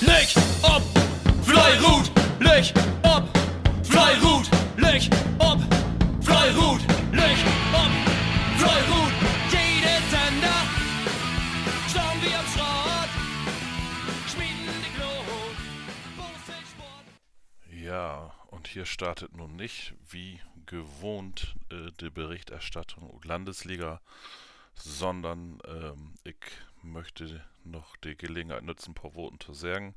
Leg ob, Fleirut, leg ob, Fleirut, leg ob, Fleirut, leg ob, Fleirut. Jede Sender, schauen wir am Schrott, schmieden die Glut. Ja, und hier startet nun nicht wie gewohnt äh, die Berichterstattung Landesliga, sondern ähm, ich möchte noch die Gelegenheit nutzen, ein paar Worte zu sagen.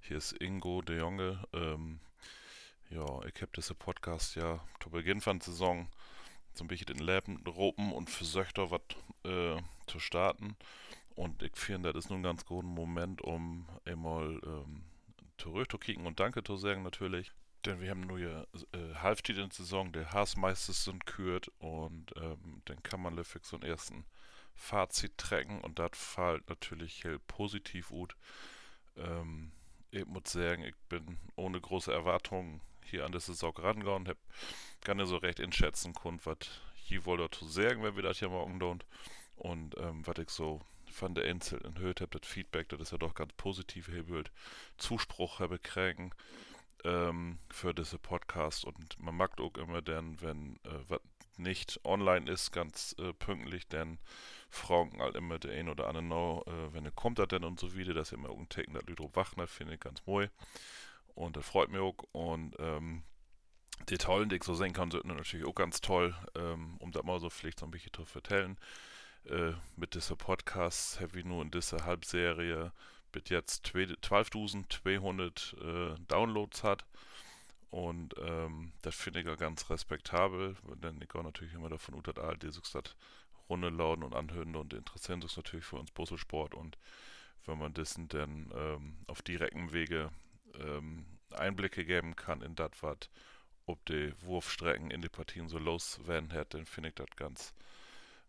Hier ist Ingo de Jonge. Ähm, ja, ich habe diesen Podcast ja zu Beginn von der Saison so ein bisschen in Leben ropen und versucht was äh, zu starten. Und ich finde, das ist nun ein ganz guter Moment, um einmal ähm, zurückzukicken und Danke zu sagen natürlich. Denn wir haben nur ja äh, Halbzeit in der Saison, der Haasmeister sind kürt und ähm, dann kann man Leffig so einen ersten Fazit trecken und das fällt natürlich heel positiv gut. Ähm, ich muss sagen, ich bin ohne große Erwartungen hier an der Saison rangegangen, hab gar nicht so recht einschätzen können, was je wohl dazu sagen, wenn wir das hier morgen tun. Und ähm, was ich so von der Einzelnen gehört habe, das Feedback, das ist ja doch ganz positiv, wird Zuspruch habe kriegen ähm, für diese Podcast und man mag auch immer dann, wenn äh, was nicht online ist, ganz äh, pünktlich, denn fragen halt immer der ein oder andere äh, wenn er kommt er denn und so wieder, dass er immer irgendein Tecken der Lüdro Wachner finde ich ganz mooi. Und das freut mich auch. Und ähm, die tollen, die ich so sehen kann, sind natürlich auch ganz toll, ähm, um da mal so vielleicht so ein bisschen zu vertellen. Äh, mit dieser Podcast habe ich nur in dieser Halbserie bis jetzt 12.200 äh, Downloads hat. Und ähm, das finde ich ja ganz respektabel, denn ich gehe natürlich immer davon aus, dass all dieses das runterladen und anhören und interessieren sich natürlich für uns Busselsport. Und wenn man dessen dann ähm, auf direktem Wege ähm, Einblicke geben kann in das, was ob die Wurfstrecken in die Partien so los werden hat, dann finde ich das ganz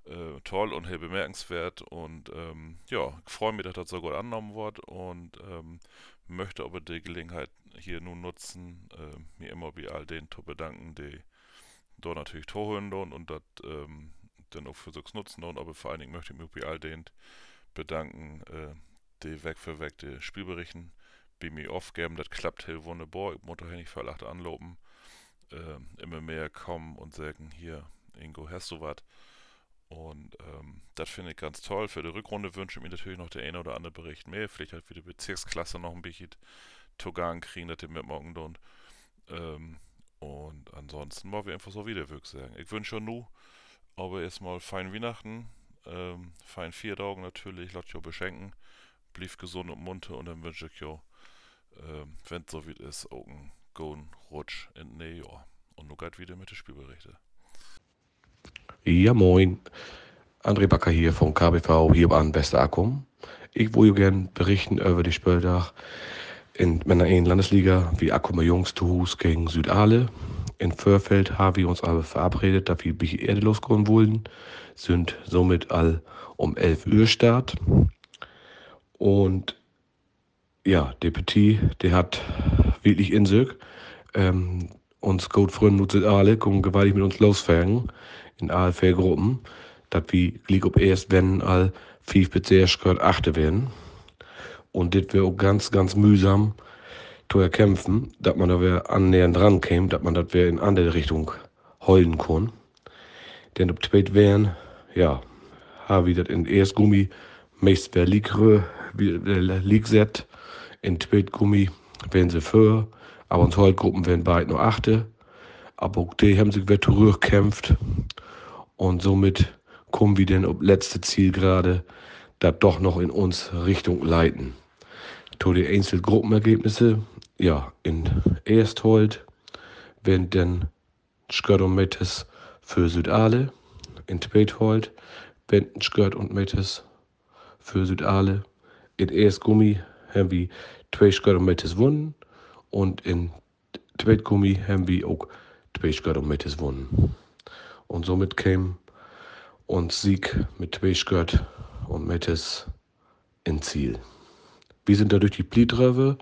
äh, toll und heel bemerkenswert. Und ähm, ja, ich freue mich, dass das so gut angenommen wird und ähm, möchte aber die Gelegenheit hier nun nutzen, äh, mir immer bei all denen zu bedanken, die da natürlich Torhören und das ähm, dann auch für so nutzen und aber vor allen Dingen möchte ich mich bei all denen bedanken, äh, die weg für weg die Spielberichten bei mir aufgeben. Das klappt heel wunderbar. Ich muss doch nicht verlacht anloben. Äh, immer mehr kommen und sagen, hier, Ingo, hast du was? Und ähm, das finde ich ganz toll. Für die Rückrunde wünsche ich mir natürlich noch der eine oder andere Bericht mehr. Vielleicht halt für die Bezirksklasse noch ein bisschen Togan kriegen, dass die mit morgen tun. Ähm, und ansonsten mal wir einfach so wieder, würde sagen. Ich wünsche nur, aber erstmal fein Weihnachten, ähm, fein vier Tage natürlich, lasst euch beschenken, blieb gesund und munter und dann wünsche ich euch, ähm, wenn es so wie ist, auch einen guten Rutsch in den Jahr. Und nun geht wieder mit den Spielberichten. Ja, moin. André Backer hier vom KBV hier an Westerackum. Ich wollte gerne berichten über die Spieltag in meiner Landesliga, wie Akkumer Jungs zu Hus gegen Südale. In Förfeld haben wir uns aber verabredet, dass wir Erde losgehen wollen. Sind somit all um 11 Uhr Start. Und ja, der Petit, der hat wirklich in sich. Ähm, uns gut nutzen alle, kommen gewaltig mit uns losfahren in alle vier Gruppen, dass wir gleich ob erst, wenn all fünf bis sechs achte werden. Und das wäre auch ganz, ganz mühsam zu erkämpfen, dass man da wer annähernd dran käme, dass man das wer in andere Richtung heulen kann. Denn ob spät wären, ja, habe ich das in Erstgummi, meist wer Liegre, Liegset, in Spätgummi werden sie für, aber uns Heulgruppen werden bald nur achte. Aber auch die haben sich wieder zurückgekämpft. Und somit kommen wir denn auf letzte Zielgerade, da doch noch in uns Richtung leiten. To die Einzelgruppenergebnisse, ja, in Ersthold werden dann Skört und Mettes für Südale, in Späthold werden Skört und Mettes für Südale, in Erstgummi haben wir zwei Skört und Mettes gewonnen und in Spätgummi haben wir auch zwei Skört und Mettes gewonnen. Und somit käme uns Sieg mit Tweischgott und Mettes in Ziel. Wir sind da durch die Blietröwe,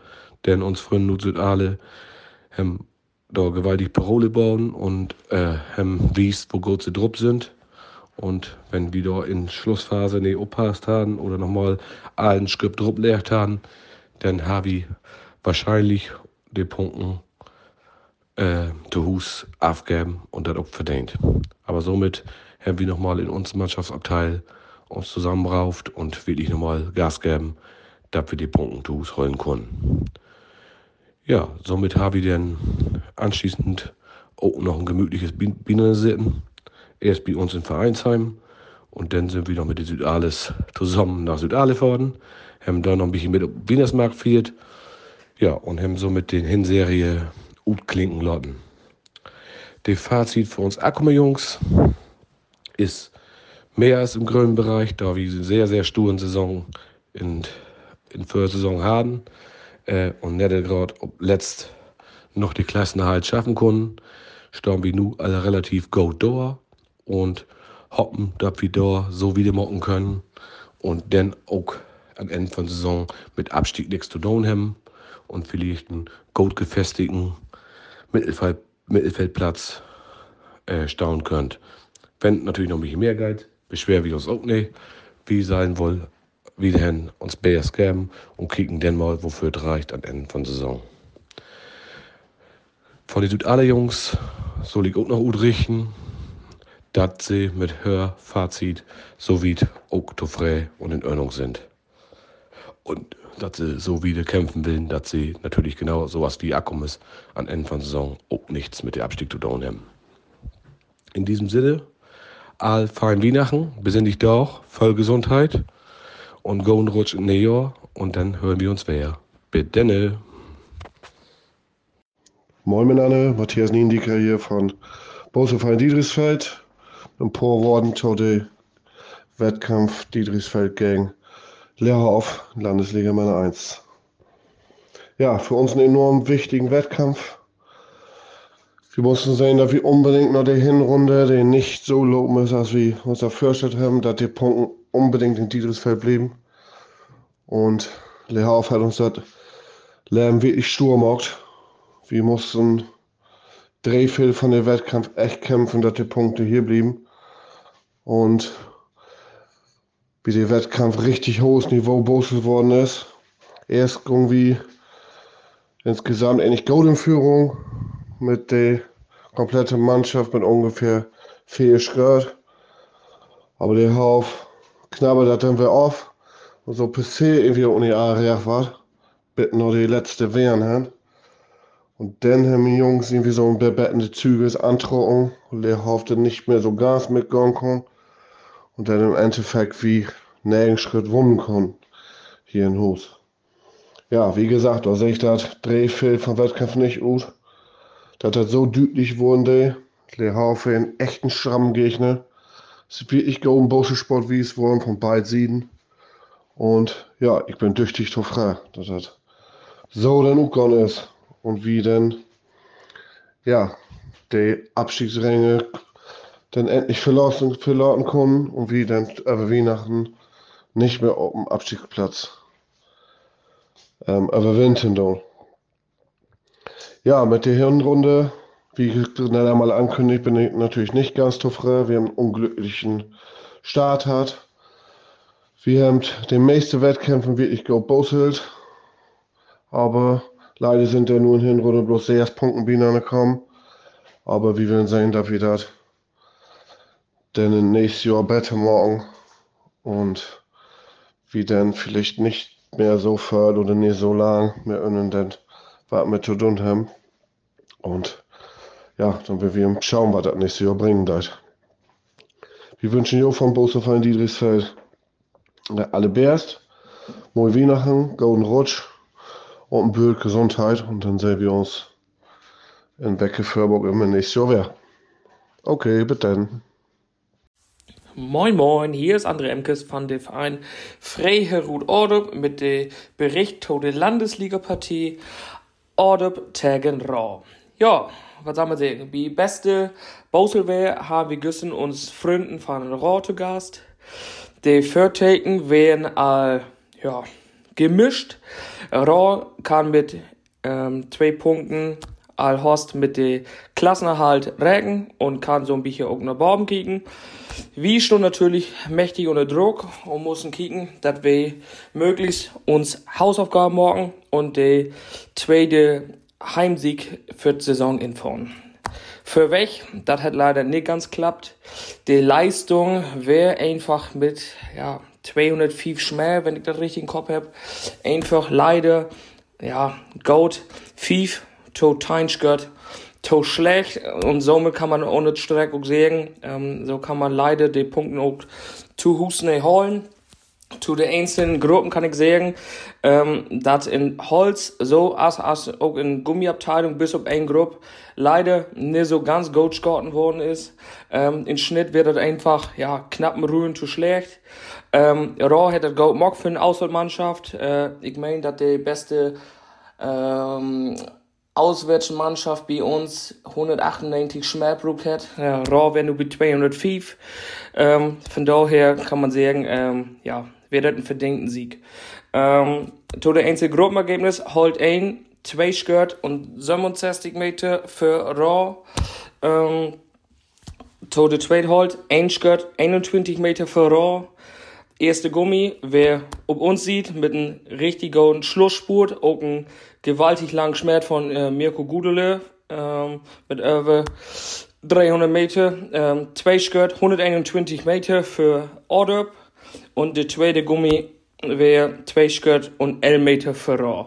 denn uns Freunde sind alle haben da gewaltig Parole bauen und äh, haben wiest, wo kurze Drupp sind. Und wenn wir da in Schlussphase nicht aufpasst haben oder nochmal allen Skript Drupp lehrt haben, dann habe ich wahrscheinlich die Punkten äh, zu Hus aufgeben und das auch verdient. Aber somit haben wir nochmal in unserem Mannschaftsabteil uns zusammenrauft und wirklich nochmal Gas geben, dass wir die Punkte zu Hus holen können. Ja, somit habe ich dann anschließend auch noch ein gemütliches Bienen sitten. Erst bei uns in Vereinsheim und dann sind wir noch mit den Südales zusammen nach Südale gefahren. Haben da noch ein bisschen mit Wienersmarkt geführt. Ja, und haben somit den Hinserie gut klinken lassen. Das Fazit für uns Akkume-Jungs ist mehr als im grünen Bereich, da wir eine sehr, sehr sturen Saison in, in Saison haben äh, und nicht gerade letzt noch die Klassenerhalt schaffen können, stehen wir nun alle relativ gut da und hoffen, dass wir da so wieder machen können und dann auch am Ende von der Saison mit Abstieg nichts zu tun und vielleicht einen gut gefestigten Mittelfeld, Mittelfeldplatz äh, staunen könnt. Wenn natürlich noch ein bisschen mehr geht, beschweren wir uns auch nicht, wie sein wollen, wie denn uns BS geben und kriegen dann mal, wofür es reicht am Ende von Saison. Von den alle Jungs soll ich auch noch gut richten, dass sie mit Hörfazit sowie auch zufrieden und in Ordnung sind. Und dass sie so wieder kämpfen will, dass sie natürlich genau sowas wie Akkum ist, an Ende von Saison auch nichts mit dem Abstieg zu tun haben. In diesem Sinne, all fein Weihnachten, besinnlich doch, voll Gesundheit und go und rutsch in Jahr und dann hören wir uns wer. Bitte ne. Moin miteinander, Matthias Niendiker hier von Boseverein Diedrichsfeld. Ein paar Worten zu dem Wettkampf Diedrichsfeld gegen Lehrhoff, Landesliga Männer 1. Ja, für uns einen enorm wichtigen Wettkampf. Wir mussten sehen, dass wir unbedingt noch die Hinrunde, die nicht so loben ist, als wir uns erfürchtet haben, dass die Punkte unbedingt in Diedrichsfeld blieben. Und Lehrhoff hat uns das Lärm wirklich stur gemacht. Wir mussten Drehfehl von dem Wettkampf echt kämpfen, dass die Punkte hier blieben. Und wie der Wettkampf richtig hohes Niveau boostet worden ist. Erst irgendwie insgesamt ähnlich Gold Führung mit der kompletten Mannschaft mit ungefähr vier Schritt. Aber der Hauf knabbert das dann wieder auf. Und so PC irgendwie ohne Area war. Bitte noch die letzte Wehren haben. Und dann haben die Jungs irgendwie so ein bebettende Züge antrocken. Und der hoffte nicht mehr so Gas mitgehen kann und dann im Endeffekt wie nirgends Schritt wunden kann hier in Hus. Ja, wie gesagt, da sehe ich das Drehfeld vom Wettkampf nicht gut. Das hat so deutlich wurde, der Haufe einen echten strammen Gegner. Es ist wirklich go im Sport, wie es wollen, von beiden Seiten. Und ja, ich bin tüchtig zu fragen, dass das so dann auch ist. Und wie denn, ja, die Abstiegsränge dann endlich verlassen, verlauten können und wie dann über Weihnachten nicht mehr auf dem Abstiegsplatz ähm, überwinden. Ja, mit der Hirnrunde, wie ich schneller mal ankündigt, bin ich natürlich nicht ganz zufrieden. Wir haben einen unglücklichen Start hat. Wir haben den meisten Wettkämpfen wirklich geboselt, aber leider sind ja nur in Hinrunde bloß sechs Punkten gekommen. Aber wie wir sehen, dass wir das dann nächstes Jahr besser morgen und wie dann vielleicht nicht mehr so fort oder nicht so lang mehr innen dann was wir zu tun haben. Und ja, dann werden wir schauen, was das nächste Jahr bringen wird. Wir wünschen dir vom Bosefein Diedrichsfeld alle Bärst, moin Weihnachten, Golden Rutsch und ein Bild Gesundheit und dann sehen wir uns in Becke Förburg im nächsten Jahr wieder. Okay, bitte. Moin Moin, hier ist André Emkes von dem Verein Freiherut Ordup mit dem Bericht zu der Landesliga-Partie Ordup tegen Raw. Ja, was soll man sagen? Die beste Bauselwehr haben wir gestern uns Freunden von Raw zu Gast. Die Viertaken werden all, ja, gemischt. Raw kann mit ähm, zwei Punkten all Horst mit de Klassenerhalt regen und kann so ein bisschen auch Baum kicken. Wie schon natürlich mächtig unter Druck und müssen kicken, dass wir möglichst uns Hausaufgaben morgen und de zweite Heimsieg für die Saison informieren. Für weg, das hat leider nicht ganz klappt. Die Leistung wäre einfach mit, ja, 205 Schmäh, wenn ich das richtig im Kopf habe. Einfach leider, ja, Goat, 5, to Teinschgott, to schlecht. Und somit kann man ohne Streck auch sagen, ähm, so kann man leider die Punkte auch zu Husten holen zu den einzelnen Gruppen kann ich sagen, ähm, dass in Holz so als, als auch in Gummiabteilung bis auf eine Gruppe leider nicht so ganz gut geschossen worden ist. Ähm, in Schnitt wird das einfach, ja, knappen Rühren zu schlecht. Ähm, Raw hätte das gut gemacht für eine Auswahlmannschaft. Äh, ich meine, dass die beste, ähm, Auswärtsmannschaft bei uns 198 Schmerbrück hat. Ja, Raw wenn du bei 205. Ähm, von daher kann man sagen, ähm, ja, das ein verdienten Sieg. Ähm, to der einzige Gruppenergebnis holt ein, zwei Skirt und 67 Meter für Raw. Ähm, to der zweite holt ein Skirt, 21 Meter für Raw. Erste Gummi, wer ob uns sieht, mit einem richtig guten Schlussspurt, auch ein gewaltig langen Schmerz von äh, Mirko Gudele, ähm, mit über 300 Meter, ähm, zwei Skirt, 121 Meter für Order und der zweite Gummi wäre zwei Skirt und 11 Meter für Raw.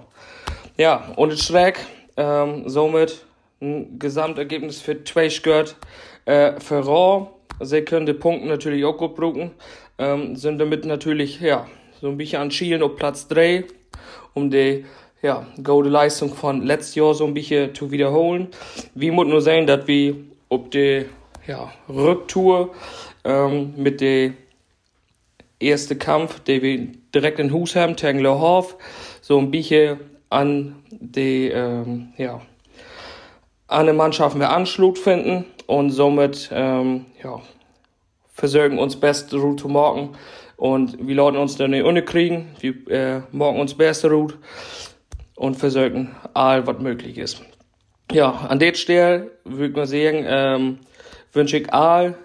Ja, und das Schräg, ähm, somit ein Gesamtergebnis für zwei Skirt äh, für Raw. Sie können die Punkte natürlich auch gut brauchen. Ähm, sind damit natürlich, ja, so ein bisschen an Schielen auf Platz 3, um die ja, gute Leistung von letztes Jahr so ein bisschen zu wiederholen. Wie muss nur sein, dass wir ob die ja, Rücktour ähm, mit der erste Kampf, den wir direkt in Hus haben, Tangler Hof, so ein bisschen an die, ähm, ja, an den Mannschaften wir Anschluss finden und somit, ähm, ja, versorgen uns beste Route zu morgen und wir laden uns dann nicht kriegen, wir äh, morgen uns beste Route und versorgen all, was möglich ist. Ja, an der Stelle würde mal sagen, ähm, wünsche ich all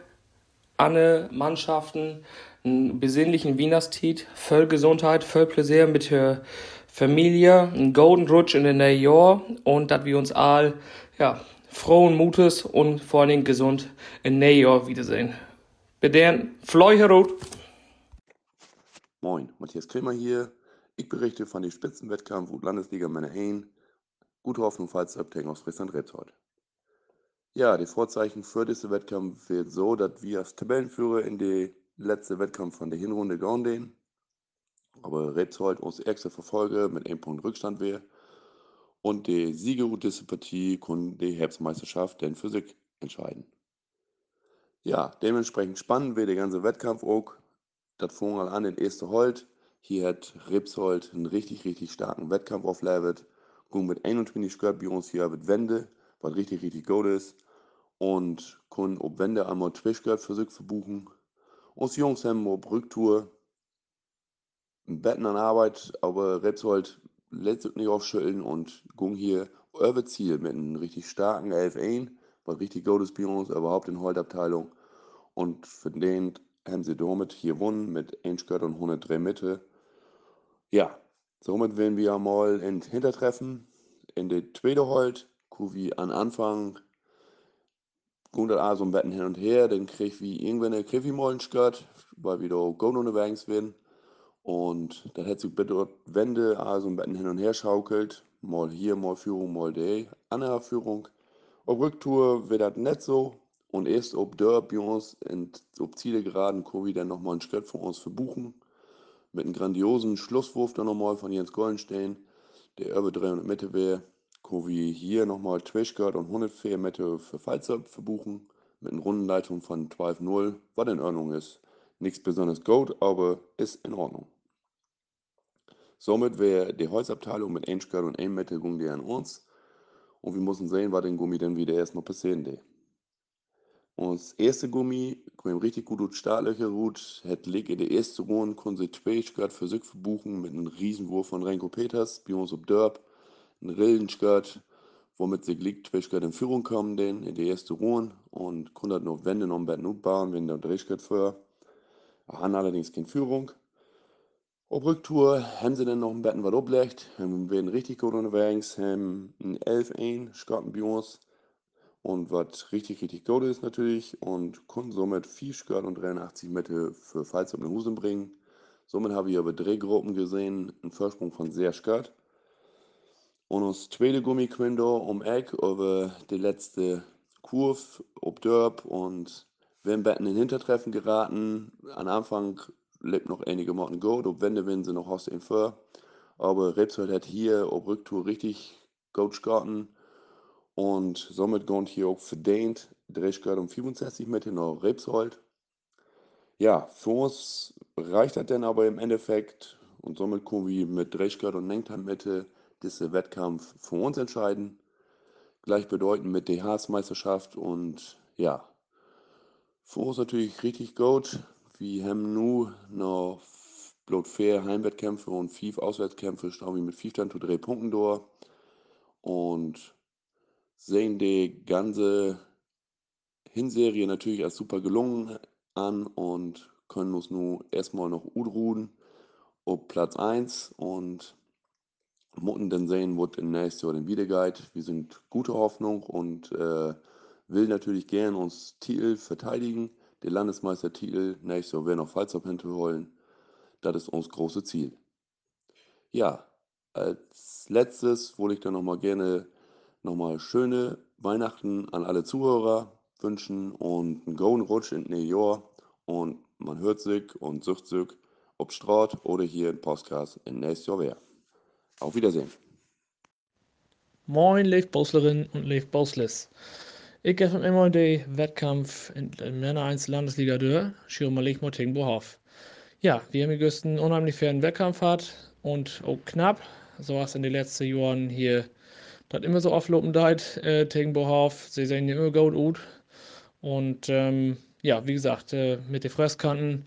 alle Mannschaften einen besinnlichen Wienerstiet, voll Gesundheit, voll Plaisir mit der Familie, einen Golden Rutsch in den neuen Jahr und dass wir uns all, ja, frohen Mutes und vor allen Dingen gesund in neuen Jahr wiedersehen. Bitte, Fleuherut. Moin, Matthias Kremer hier. Ich berichte von dem Spitzenwettkampf und Landesliga Männer Hain. Gute Hoffnung, falls Abtängen aus Friesland Rebsold. Ja, die Vorzeichen für diesen Wettkampf wird so, dass wir als Tabellenführer in die letzte Wettkampf von der Hinrunde den. Aber Rebsold uns erste Verfolger mit einem Punkt Rückstand wäre. Und die Siegerroute Partie konnte die Herbstmeisterschaft für sich entscheiden. Ja, dementsprechend spannend wird der ganze Wettkampf auch. Das fing an in erste Holt. Hier hat Ripsholt einen richtig, richtig starken Wettkampf auflevert. Ging mit 21 Skirt bei uns hier mit Wende, was richtig, richtig gut ist. Und können ob Wende einmal für sich verbuchen. Jungs haben auf Rücktour Betten an Arbeit, aber Ripsholt lässt sich nicht aufschütteln und ging hier über Ziel mit einem richtig starken 11-1, was richtig gut ist bei uns, überhaupt in Holtabteilung. Und für den haben sie damit hier gewonnen mit 1 Skirt und 103 Mitte. Ja, somit werden wir mal in Hintertreffen in der zweiten Holt, wie an Anfang ging das also ein Betten hin und her, dann krieg wie irgendwann krieg ich mal ein Skirt, weil wir da gut unterwegs werden. Und dann hat sich bitte Wände also ein Betten hin und her schaukelt, mal hier, mal Führung, mal die andere Führung. Auf Rücktour wird das nicht so. Und erst ob der bei in, ob Ziele geraden, wir dann nochmal ein Skirt von uns verbuchen mit einem grandiosen Schlusswurf dann nochmal von Jens Gollenstein, der über 300 Meter wäre, wir hier nochmal Twishgard und 104 Meter für Pfalzer verbuchen, mit einer Rundenleitung von 12-0, was in Ordnung ist. Nichts besonders gut, aber ist in Ordnung. Somit wäre die Holzabteilung mit 1 Skirt und 1 Meter Gummi an uns. Und wir müssen sehen, was den Gummi dann wieder erstmal passieren wird. Und das erste Gummi, kom richtig gut aus Startlöcher ruht, hat Leg in der ersten Runde, Skirt für sich verbuchen mit einem Riesenwurf von Renko Peters, bei uns ein Rillenskirt womit sie liegt, Trischgott in Führung kommen, den in die erste Ruhe und konnte noch wenden um Betten bauen, wenn der Trischgott für. Haben allerdings keine Führung. Auf Rücktour haben sie dann noch ein Betten was ablegt, wir werden richtig gut unterwegs, haben ein 11-1, Scotten bei uns und was richtig, richtig gut ist natürlich und konnten somit 4 Skirt und 83 Meter für Falls den Husen bringen. Somit habe ich aber drei Gruppen gesehen, einen Vorsprung von sehr Skirt. Und das zweite Gummiquindo um Eck über die letzte Kurve, ob Dörp und haben Betten in Hintertreffen geraten. Am Anfang lebt noch einige Monaten gut, ob Wende wenn sie noch aus den für. Aber Rebsold hat hier ob Rücktour richtig gut geskaten und somit kommt hier auch verdient. Drehschgrad um 65 Meter nach Rebsold. Ja, für uns reicht das dann aber im Endeffekt und somit können wir mit Drehschgrad und 9 Meter diesen Wettkampf für uns entscheiden. Gleichbedeutend mit der Haas-Meisterschaft und ja, für uns natürlich richtig gut. Wir haben nur noch bloß vier Heimwettkämpfe und fünf Auswärtskämpfe, stehen wir mit 15 zu 3 Punkten durch und sehen die ganze Hinserie natürlich als super gelungen an und können uns nun erstmal noch ruhen auf Platz 1 und Mutten dann sehen, wird in nächstes Jahr den Wiedergeht. Wir sind gute Hoffnung und äh, will natürlich gern uns Titel verteidigen. Den Landesmeistertitel nächstes Jahr werden noch Fallsab holen. Das ist uns große Ziel. Ja, als letztes wollte ich dann nochmal gerne nochmal schöne Weihnachten an alle Zuhörer wünschen und einen guten Rutsch in New York. Und man hört sich und sucht sich, ob Straat oder hier im Podcast in nächstes Jahr wäre. Auf Wiedersehen. Moin, Leif Boslerin und Leif Bosles. Ich gehe immer den Wettkampf in der Männer 1 Landesliga mal Leif gegen Bohaf. Ja, wir haben gestern einen unheimlich fairen Wettkampf hat und auch knapp. So was in den letzten Jahren hier das immer so auflopen deit äh, gegen Bohaf. Sie sehen ja immer gut aus. Und ähm, ja, wie gesagt, äh, mit den Fresskanten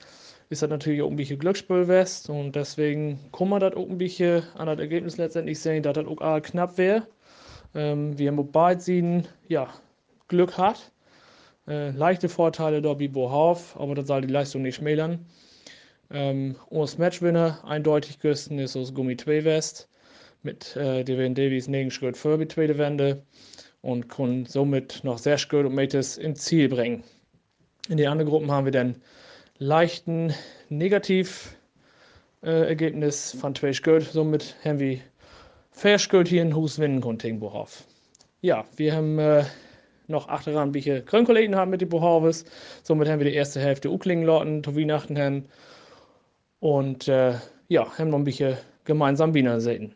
ist das natürlich auch ein bisschen Glücksspiel west und deswegen kann man das auch ein bisschen an das Ergebnis letztendlich sehen, dass das auch knapp wäre. Ähm, wir haben beide Seiten ja, Glück hat. Äh, leichte Vorteile wie Bohauf, aber das soll die Leistung nicht schmälern. Ähm, unser Matchwinner eindeutig güsten ist aus Gummi 2 West mit äh, Devin Davies negen Schritt für die zweite Wende und können somit noch sehr gut und Mates ins Ziel bringen. In den anderen Gruppen haben wir dann leichten Negativergebnis von zwei Schuld. Somit haben wir fair Schuld hier in Hus winnen gegen Bohav. Ja, wir haben äh, noch achteran welche Grünkollegen haben mit den Bohaves. Somit haben wir die erste Hälfte Uklingen lotten, zu Weihnachten haben. Und äh, ja, haben noch ein bisschen gemeinsam Wiener sehen.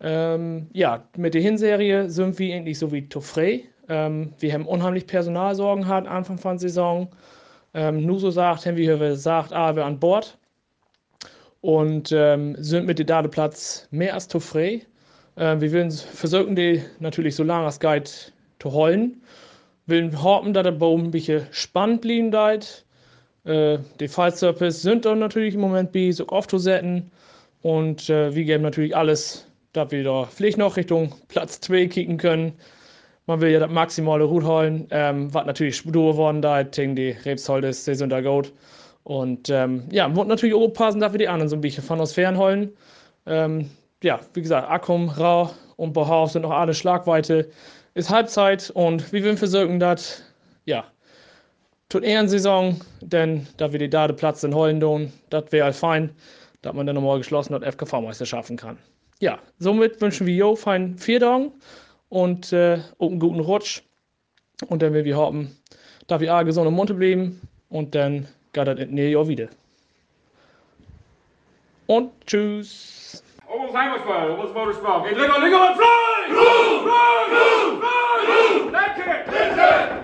Ähm, ja, mit der Hinserie sind wir eigentlich so wie Toffrey. Ähm, wir haben unheimlich Personalsorgen gehabt Anfang von Saison. Ähm, nur so sagt, haben wir gesagt, ah, wir an Bord und ähm, sind mit dem Dadeplatz mehr als Toffrey. Ähm, wir wollen versuchen, die natürlich so lange als Guide zu holen. Wir wollen hoffen, dass der Baum ein bisschen spannend bleiben wird. Äh, die Fallsurface sind dann natürlich im Moment bei so oft zu setzen. Und äh, wir geben natürlich alles dass wir da vielleicht noch Richtung Platz 2 kicken können. Man will ja das maximale Route holen, ähm, was natürlich Spur geworden da, gegen die Rebsholdes, Saison da gut. Und ähm, ja, muss natürlich auch passen, wir die anderen so ein bisschen von uns fernholen. Ähm, ja, wie gesagt, Akkum, Rau und Bohaus sind noch alle Schlagweite. Ist Halbzeit und wir wollen versuchen, dass, ja, tut Ehrensaison, denn da wir die Dade Platz in Hollen tun, das wäre halt fein, dass man dann nochmal geschlossen dort FKV-Meister kann ja, somit wünschen wir Jo feinen Vierdagen und äh, einen guten Rutsch. Und dann will wir hoffen, dass wir alle gesund und munter bleiben und dann geht das in Jahr wieder. Und tschüss. Almost Heimatfall, almost Motorsport. Geht Linger, Linger und fly! Fly! Fly! Fly! Fly! Fly! Fly!